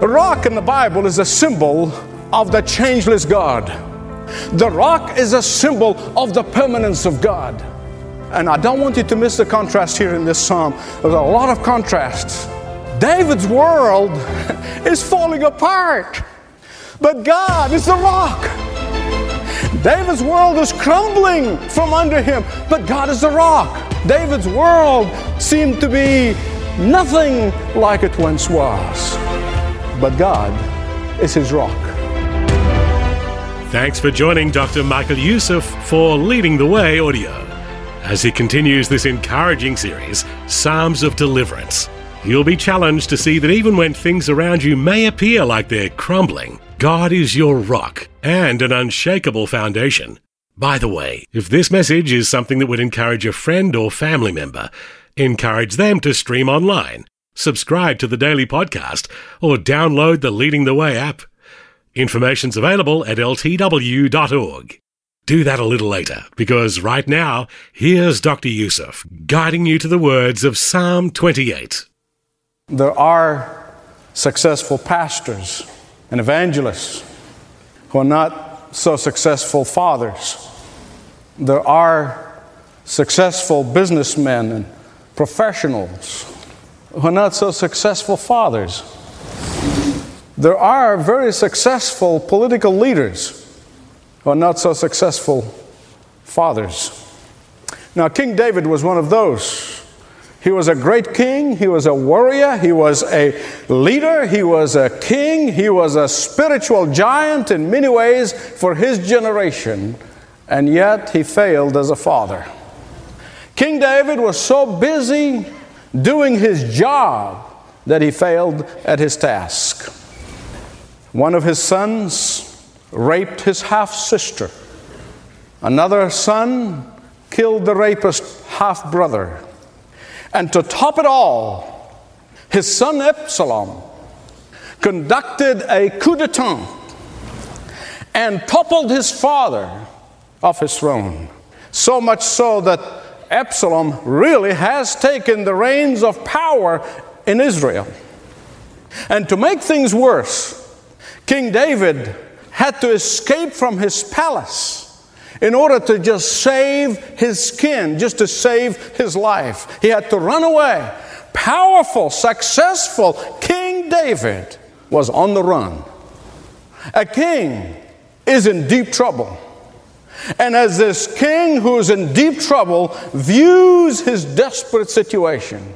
The rock in the Bible is a symbol of the changeless God. The rock is a symbol of the permanence of God. And I don't want you to miss the contrast here in this psalm. There's a lot of contrasts. David's world is falling apart, but God is the rock. David's world is crumbling from under him, but God is the rock. David's world seemed to be nothing like it once was but God is his rock. Thanks for joining Dr. Michael Youssef for Leading the Way audio as he continues this encouraging series, Psalms of Deliverance. You'll be challenged to see that even when things around you may appear like they're crumbling, God is your rock and an unshakable foundation. By the way, if this message is something that would encourage a friend or family member, encourage them to stream online subscribe to the daily podcast, or download the Leading the Way app. Information's available at ltw.org. Do that a little later, because right now, here's Dr. Youssef guiding you to the words of Psalm 28. There are successful pastors and evangelists who are not so successful fathers. There are successful businessmen and professionals who are not so successful fathers. There are very successful political leaders who are not so successful fathers. Now, King David was one of those. He was a great king, he was a warrior, he was a leader, he was a king, he was a spiritual giant in many ways for his generation, and yet he failed as a father. King David was so busy doing his job that he failed at his task. One of his sons raped his half sister. Another son killed the rapist half brother. And to top it all, his son Absalom conducted a coup d'etat and toppled his father off his throne. So much so that Absalom really has taken the reins of power in Israel. And to make things worse, King David had to escape from his palace in order to just save his skin, just to save his life. He had to run away. Powerful, successful King David was on the run. A king is in deep trouble. And as this king who's in deep trouble views his desperate situation,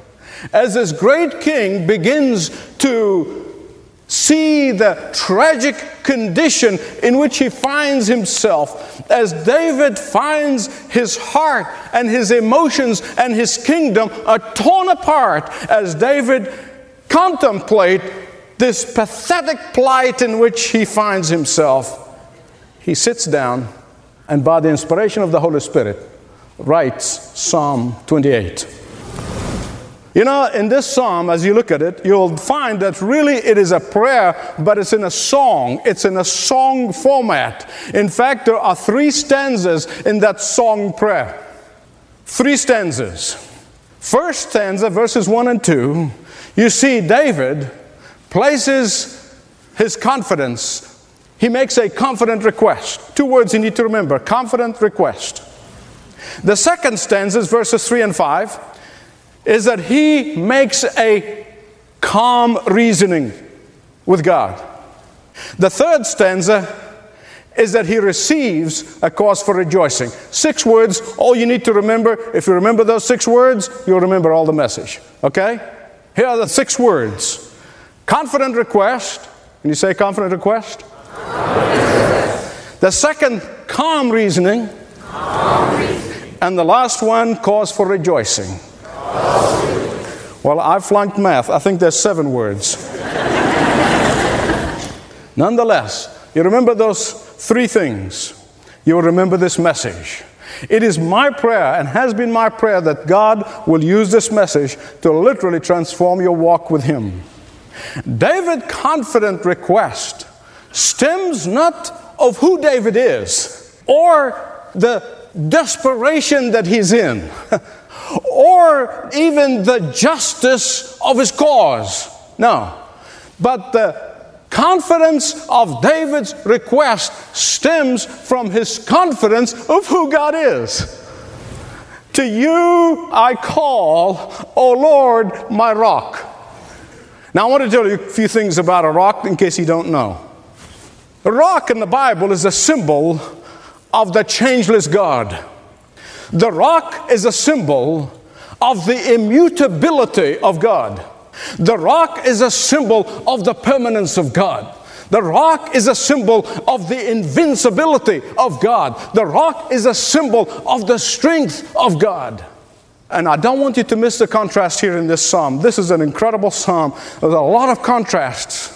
as this great king begins to see the tragic condition in which he finds himself, as David finds his heart and his emotions and his kingdom are torn apart, as David contemplate this pathetic plight in which he finds himself, he sits down and by the inspiration of the Holy Spirit, writes Psalm 28. You know, in this psalm, as you look at it, you'll find that really it is a prayer, but it's in a song. It's in a song format. In fact, there are three stanzas in that song prayer. Three stanzas. First stanza, verses 1 and 2, you see David places his confidence he makes a confident request. Two words you need to remember confident request. The second stanza, verses 3 and 5, is that he makes a calm reasoning with God. The third stanza is that he receives a cause for rejoicing. Six words, all you need to remember. If you remember those six words, you'll remember all the message. Okay? Here are the six words confident request. Can you say confident request? The second, calm reasoning. calm reasoning. And the last one, cause for rejoicing. Well, I flunked math. I think there's seven words. Nonetheless, you remember those three things. You will remember this message. It is my prayer and has been my prayer that God will use this message to literally transform your walk with Him. David's confident request stems not of who David is or the desperation that he's in or even the justice of his cause. No. But the confidence of David's request stems from his confidence of who God is. To you I call, O Lord, my rock. Now, I want to tell you a few things about a rock in case you don't know. A rock in the Bible is a symbol of the changeless God. The rock is a symbol of the immutability of God. The rock is a symbol of the permanence of God. The rock is a symbol of the invincibility of God. The rock is a symbol of the strength of God. And I don't want you to miss the contrast here in this psalm. This is an incredible psalm. There's a lot of contrasts.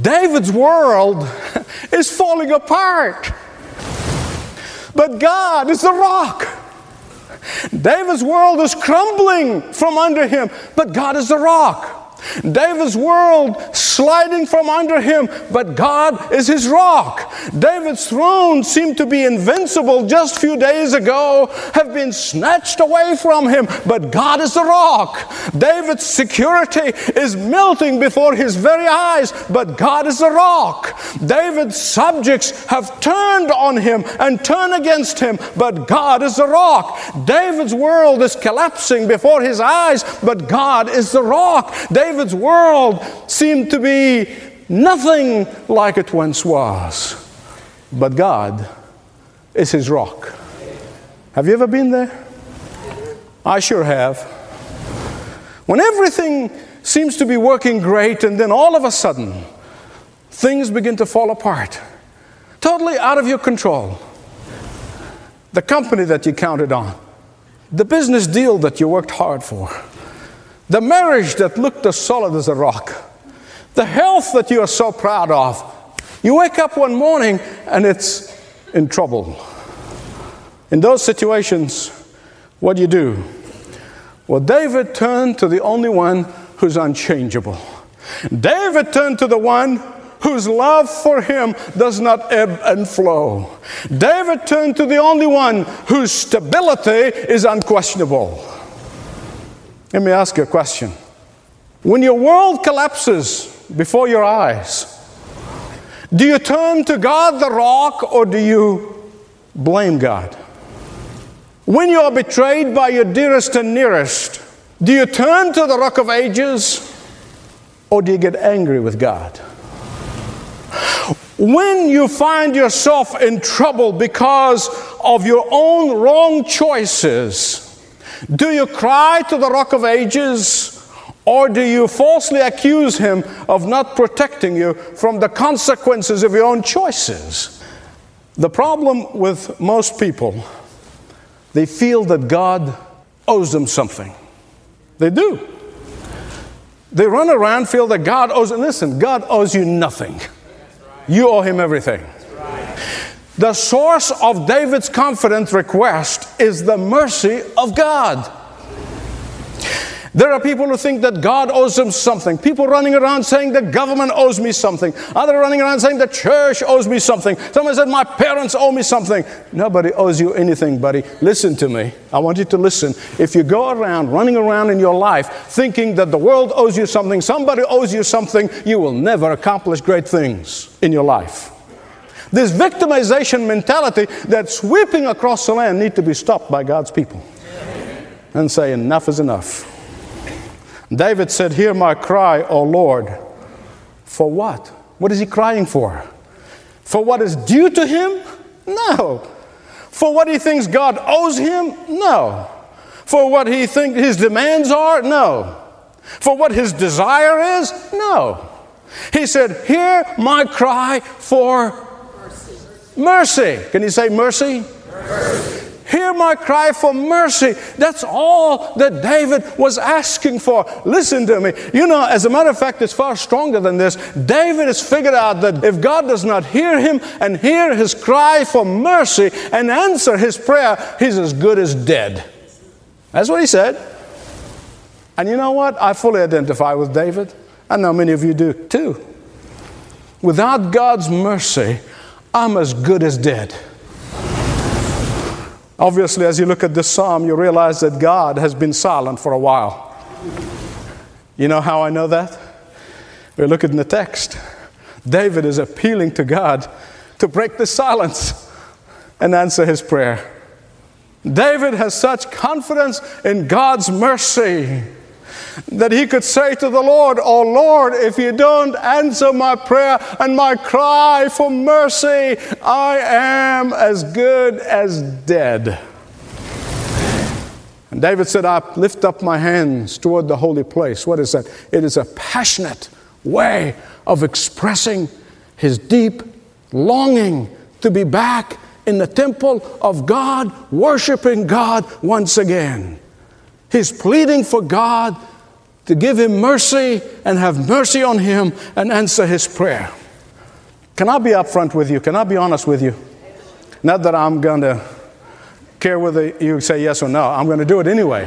David's world is falling apart, but God is the rock. David's world is crumbling from under him, but God is the rock. David's world sliding from under him, but God is his rock. David's throne seemed to be invincible just a few days ago, have been snatched away from him, but God is the rock. David's security is melting before his very eyes, but God is the rock. David's subjects have turned on him and turned against him, but God is the rock. David's world is collapsing before his eyes, but God is the rock. David David's world seemed to be nothing like it once was. But God is his rock. Have you ever been there? I sure have. When everything seems to be working great, and then all of a sudden, things begin to fall apart, totally out of your control. The company that you counted on, the business deal that you worked hard for, the marriage that looked as solid as a rock, the health that you are so proud of. You wake up one morning and it's in trouble. In those situations, what do you do? Well, David turned to the only one who's unchangeable. David turned to the one whose love for him does not ebb and flow. David turned to the only one whose stability is unquestionable. Let me ask you a question. When your world collapses before your eyes, do you turn to God the rock or do you blame God? When you are betrayed by your dearest and nearest, do you turn to the rock of ages or do you get angry with God? When you find yourself in trouble because of your own wrong choices, do you cry to the rock of ages? Or do you falsely accuse him of not protecting you from the consequences of your own choices? The problem with most people, they feel that God owes them something. They do. They run around, feel that God owes, them. listen, God owes you nothing. You owe him everything. The source of David's confident request is the mercy of God. There are people who think that God owes them something. People running around saying the government owes me something. Other running around saying the church owes me something. Someone said my parents owe me something. Nobody owes you anything, buddy. Listen to me. I want you to listen. If you go around running around in your life thinking that the world owes you something, somebody owes you something, you will never accomplish great things in your life. This victimization mentality that's sweeping across the land need to be stopped by God's people and say, enough is enough. David said, Hear my cry, O Lord. For what? What is he crying for? For what is due to him? No. For what he thinks God owes him? No. For what he thinks his demands are? No. For what his desire is? No. He said, Hear my cry for Mercy. Can you say mercy? mercy? Hear my cry for mercy. That's all that David was asking for. Listen to me. You know, as a matter of fact, it's far stronger than this. David has figured out that if God does not hear him and hear his cry for mercy and answer his prayer, he's as good as dead. That's what he said. And you know what? I fully identify with David. I know many of you do too. Without God's mercy, I'm as good as dead. Obviously, as you look at this psalm, you realize that God has been silent for a while. You know how I know that? We look in the text. David is appealing to God to break the silence and answer his prayer. David has such confidence in God's mercy that he could say to the Lord, Oh Lord, if you don't answer my prayer and my cry for mercy, I am as good as dead. And David said, I lift up my hands toward the holy place. What is that? It is a passionate way of expressing his deep longing to be back in the temple of God, worshiping God once again. He's pleading for God to give him mercy and have mercy on him and answer his prayer. Can I be upfront with you? Can I be honest with you? Not that I'm going to care whether you say yes or no, I'm going to do it anyway.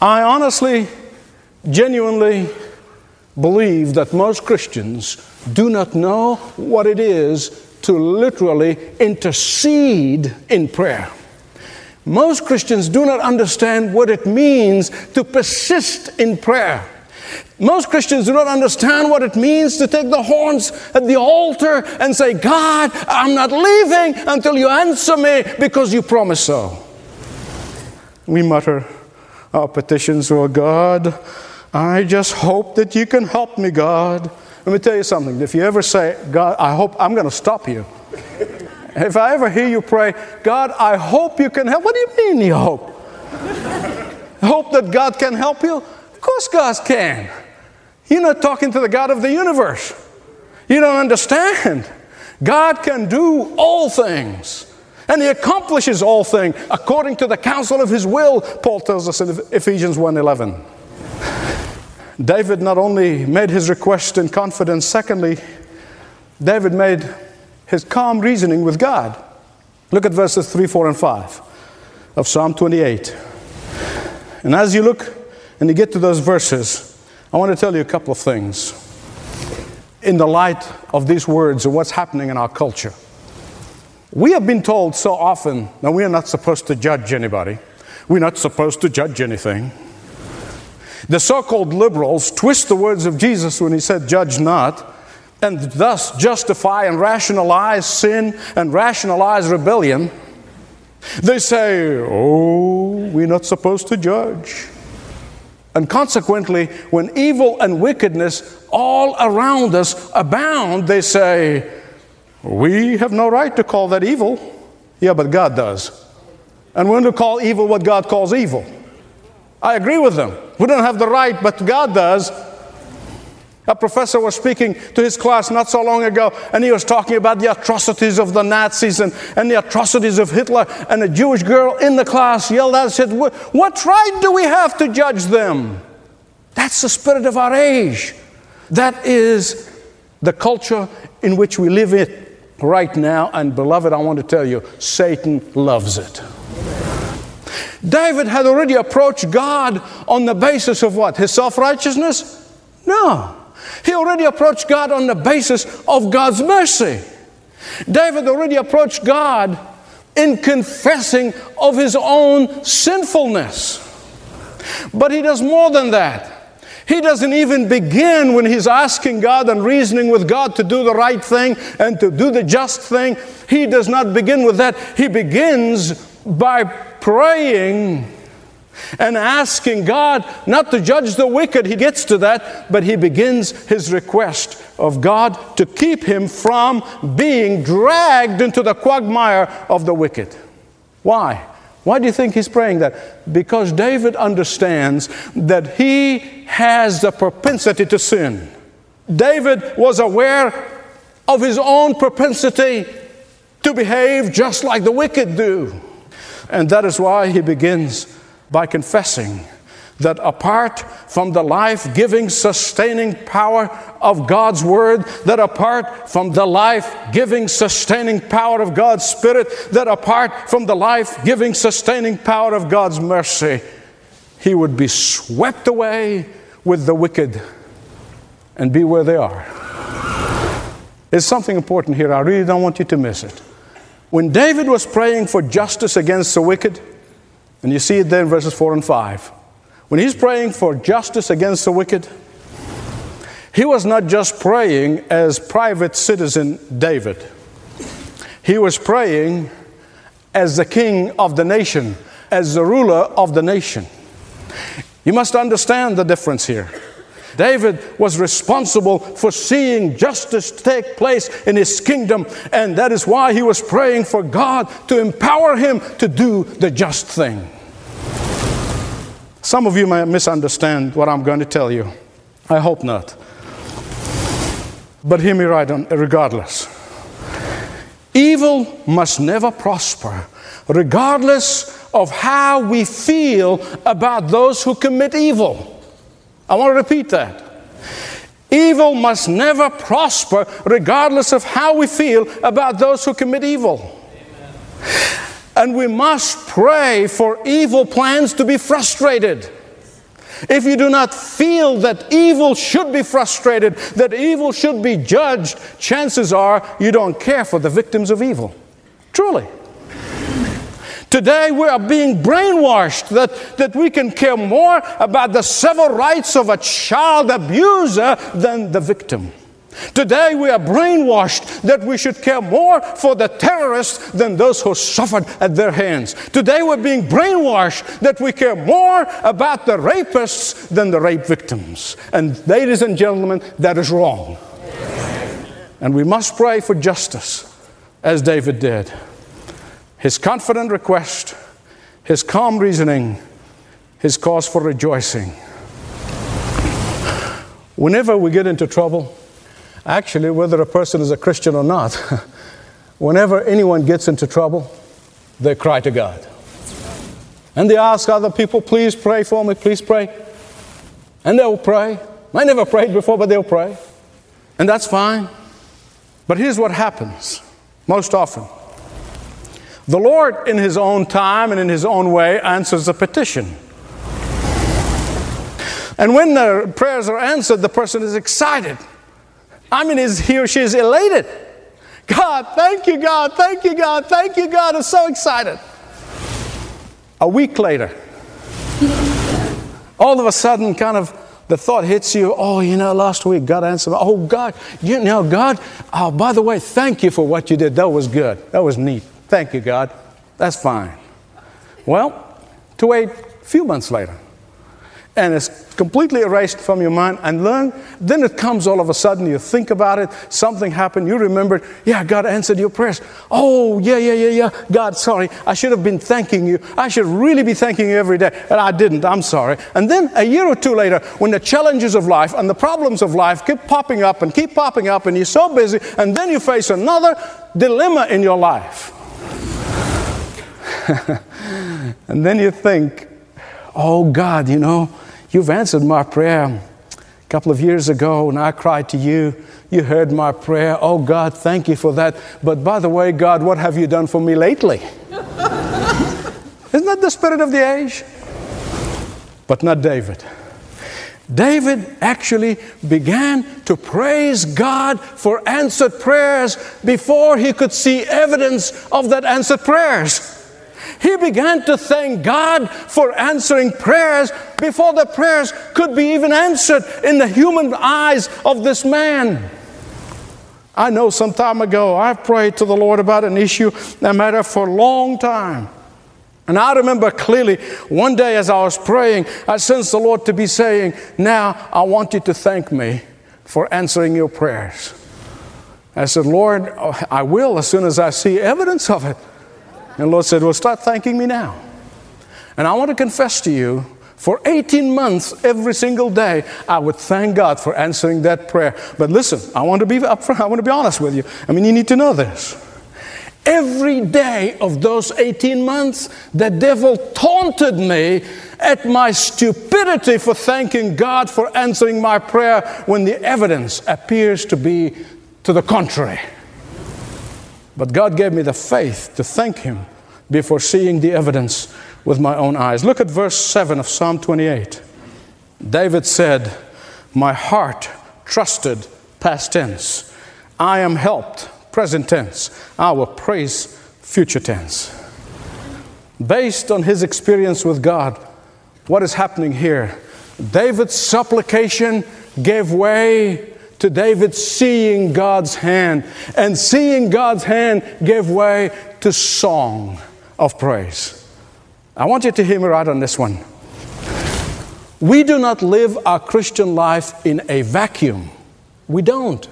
I honestly, genuinely believe that most Christians do not know what it is to literally intercede in prayer. Most Christians do not understand what it means to persist in prayer. Most Christians do not understand what it means to take the horns at the altar and say, God, I'm not leaving until you answer me because you promised so. We mutter our petitions, oh God, I just hope that you can help me, God. Let me tell you something. If you ever say, God, I hope I'm going to stop you. If I ever hear you pray, God, I hope you can help. What do you mean you hope? hope that God can help you? Of course, God can. You're not talking to the God of the universe. You don't understand. God can do all things. And he accomplishes all things according to the counsel of his will, Paul tells us in Ephesians 1:11. David not only made his request in confidence, secondly, David made his calm reasoning with God. Look at verses 3, 4, and 5 of Psalm 28. And as you look and you get to those verses, I want to tell you a couple of things in the light of these words and what's happening in our culture. We have been told so often that we are not supposed to judge anybody, we're not supposed to judge anything. The so called liberals twist the words of Jesus when he said, Judge not and thus justify and rationalize sin and rationalize rebellion, they say, Oh, we're not supposed to judge. And consequently, when evil and wickedness all around us abound, they say, We have no right to call that evil. Yeah, but God does. And we're to call evil what God calls evil. I agree with them. We don't have the right, but God does. A professor was speaking to his class not so long ago, and he was talking about the atrocities of the Nazis and, and the atrocities of Hitler. And a Jewish girl in the class yelled out and said, What right do we have to judge them? That's the spirit of our age. That is the culture in which we live in right now. And beloved, I want to tell you, Satan loves it. David had already approached God on the basis of what? His self righteousness? No. He already approached God on the basis of God's mercy. David already approached God in confessing of his own sinfulness. But he does more than that. He doesn't even begin when he's asking God and reasoning with God to do the right thing and to do the just thing. He does not begin with that. He begins by praying and asking God not to judge the wicked. He gets to that, but he begins his request of God to keep him from being dragged into the quagmire of the wicked. Why? Why do you think he's praying that? Because David understands that he has the propensity to sin. David was aware of his own propensity to behave just like the wicked do. And that is why he begins by confessing that apart from the life giving, sustaining power of God's Word, that apart from the life giving, sustaining power of God's Spirit, that apart from the life giving, sustaining power of God's mercy, he would be swept away with the wicked and be where they are. There's something important here. I really don't want you to miss it. When David was praying for justice against the wicked, and you see it there in verses 4 and 5, when he's praying for justice against the wicked, he was not just praying as private citizen David. He was praying as the king of the nation, as the ruler of the nation. You must understand the difference here. David was responsible for seeing justice take place in his kingdom, and that is why he was praying for God to empower him to do the just thing. Some of you may misunderstand what I'm going to tell you. I hope not. But hear me right on, regardless. Evil must never prosper, regardless of how we feel about those who commit evil. I want to repeat that. Evil must never prosper, regardless of how we feel about those who commit evil. And we must pray for evil plans to be frustrated. If you do not feel that evil should be frustrated, that evil should be judged, chances are you don't care for the victims of evil. Truly. Today we are being brainwashed that, that we can care more about the civil rights of a child abuser than the victim. Today we are brainwashed that we should care more for the terrorists than those who suffered at their hands. Today we're being brainwashed that we care more about the rapists than the rape victims. And ladies and gentlemen, that is wrong. And we must pray for justice as David did. His confident request, his calm reasoning, his cause for rejoicing. Whenever we get into trouble, Actually, whether a person is a Christian or not, whenever anyone gets into trouble, they cry to God. And they ask other people, please pray for me, please pray. And they'll pray. I never prayed before, but they'll pray. And that's fine. But here's what happens most often the Lord, in His own time and in His own way, answers the petition. And when the prayers are answered, the person is excited. I mean, is he or she is elated. God, thank you, God, thank you, God, thank you, God. I'm so excited. A week later, all of a sudden, kind of the thought hits you, oh, you know, last week God answered. Oh, God, you know, God, oh, by the way, thank you for what you did. That was good. That was neat. Thank you, God. That's fine. Well, to wait a few months later, and it's completely erased from your mind and learn then it comes all of a sudden. You think about it. Something happened. You remembered. Yeah god answered your prayers. Oh yeah yeah yeah yeah. God sorry. I should have been thanking you. I should really be thanking you every day. And i didn't. I'm sorry. And then a year or two later when the challenges of life and the problems of life keep popping up and keep popping up and you're so busy and then you face another dilemma in your life and then you think oh god you know You've answered my prayer a couple of years ago when I cried to you. You heard my prayer. Oh, God, thank you for that. But by the way, God, what have you done for me lately? Isn't that the spirit of the age? But not David. David actually began to praise God for answered prayers before he could see evidence of that answered prayers. He began to thank God for answering prayers before the prayers could be even answered in the human eyes of this man. I know some time ago I prayed to the Lord about an issue, a matter for a long time. And I remember clearly one day as I was praying, I sensed the Lord to be saying, Now I want you to thank me for answering your prayers. I said, Lord, I will as soon as I see evidence of it. And the Lord said, Well, start thanking me now. And I want to confess to you, for 18 months, every single day, I would thank God for answering that prayer. But listen, I want to be upfront, I want to be honest with you. I mean, you need to know this. Every day of those 18 months, the devil taunted me at my stupidity for thanking God for answering my prayer when the evidence appears to be to the contrary. But God gave me the faith to thank Him before seeing the evidence with my own eyes. Look at verse 7 of Psalm 28. David said, My heart trusted, past tense. I am helped, present tense. our praise, future tense. Based on his experience with God, what is happening here? David's supplication gave way to David seeing God's hand, and seeing God's hand gave way to song of praise. I want you to hear me right on this one. We do not live our Christian life in a vacuum. We don't.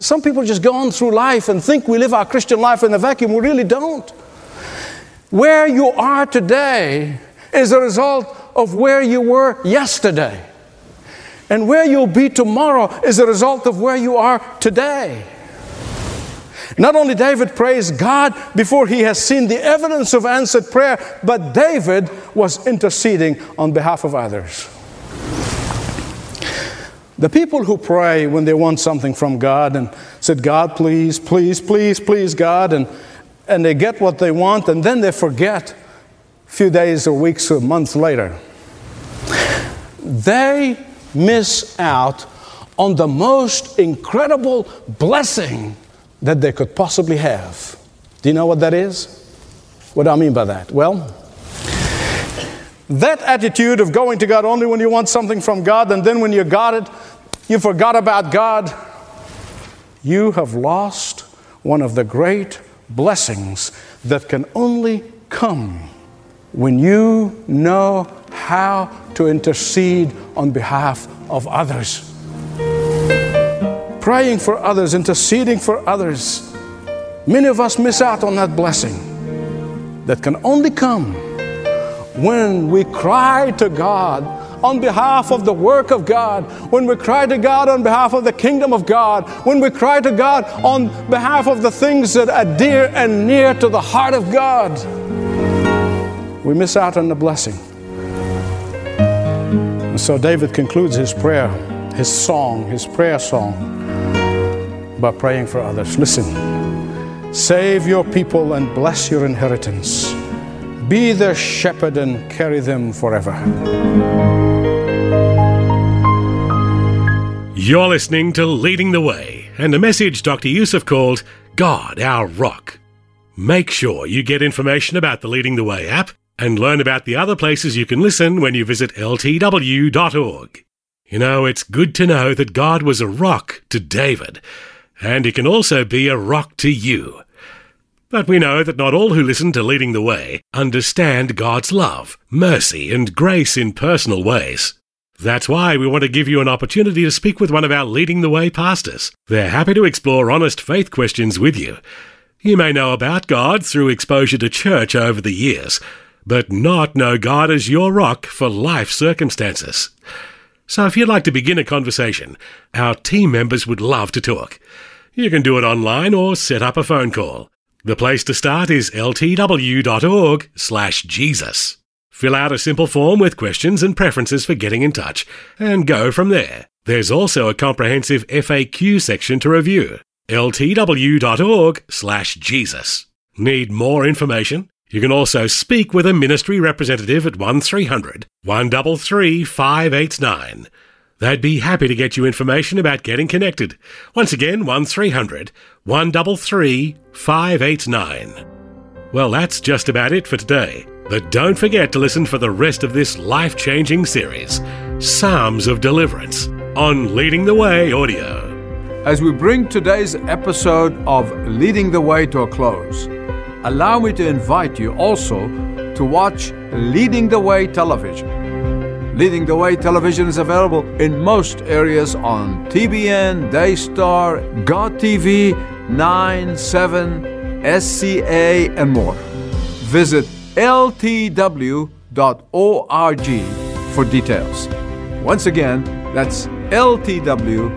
Some people just go on through life and think we live our Christian life in a vacuum. We really don't. Where you are today is a result of where you were yesterday. And where you'll be tomorrow is a result of where you are today. Not only David praised God before he has seen the evidence of answered prayer, but David was interceding on behalf of others. The people who pray when they want something from God and said, God, please, please, please, please, God, and, and they get what they want, and then they forget a few days or weeks or months later. They miss out on the most incredible blessing that they could possibly have. Do you know what that is? What do I mean by that? Well, that attitude of going to God only when you want something from God, and then when you got it, you forgot about God, you have lost one of the great blessings that can only come when you know how to intercede on behalf of others praying for others, interceding for others. Many of us miss out on that blessing that can only come when we cry to God on behalf of the work of God, when we cry to God on behalf of the kingdom of God, when we cry to God on behalf of the things that are dear and near to the heart of God, we miss out on the blessing. And so David concludes his prayer, his song, his prayer song by praying for others. Listen, save your people and bless your inheritance. Be their shepherd and carry them forever. You're listening to Leading the Way and a message Dr. Youssef called God Our Rock. Make sure you get information about the Leading the Way app and learn about the other places you can listen when you visit ltw.org. You know, it's good to know that God was a rock to David and it can also be a rock to you. But we know that not all who listen to Leading the Way understand God's love, mercy, and grace in personal ways. That's why we want to give you an opportunity to speak with one of our Leading the Way pastors. They're happy to explore honest faith questions with you. You may know about God through exposure to church over the years, but not know God as your rock for life circumstances. So if you'd like to begin a conversation, our team members would love to talk. You can do it online or set up a phone call. The place to start is ltw.org slash Jesus. Fill out a simple form with questions and preferences for getting in touch, and go from there. There's also a comprehensive FAQ section to review. ltw.org slash Jesus. Need more information? You can also speak with a ministry representative at 1300 133 589. They'd be happy to get you information about getting connected. Once again, 1300 133 589. Well, that's just about it for today. But don't forget to listen for the rest of this life changing series, Psalms of Deliverance, on Leading the Way Audio. As we bring today's episode of Leading the Way to a close, allow me to invite you also to watch Leading the Way television Leading the Way television is available in most areas on TBN, Daystar, God TV, 9, 7, SCA, and more. Visit ltw.org for details. Once again, that's ltw.org.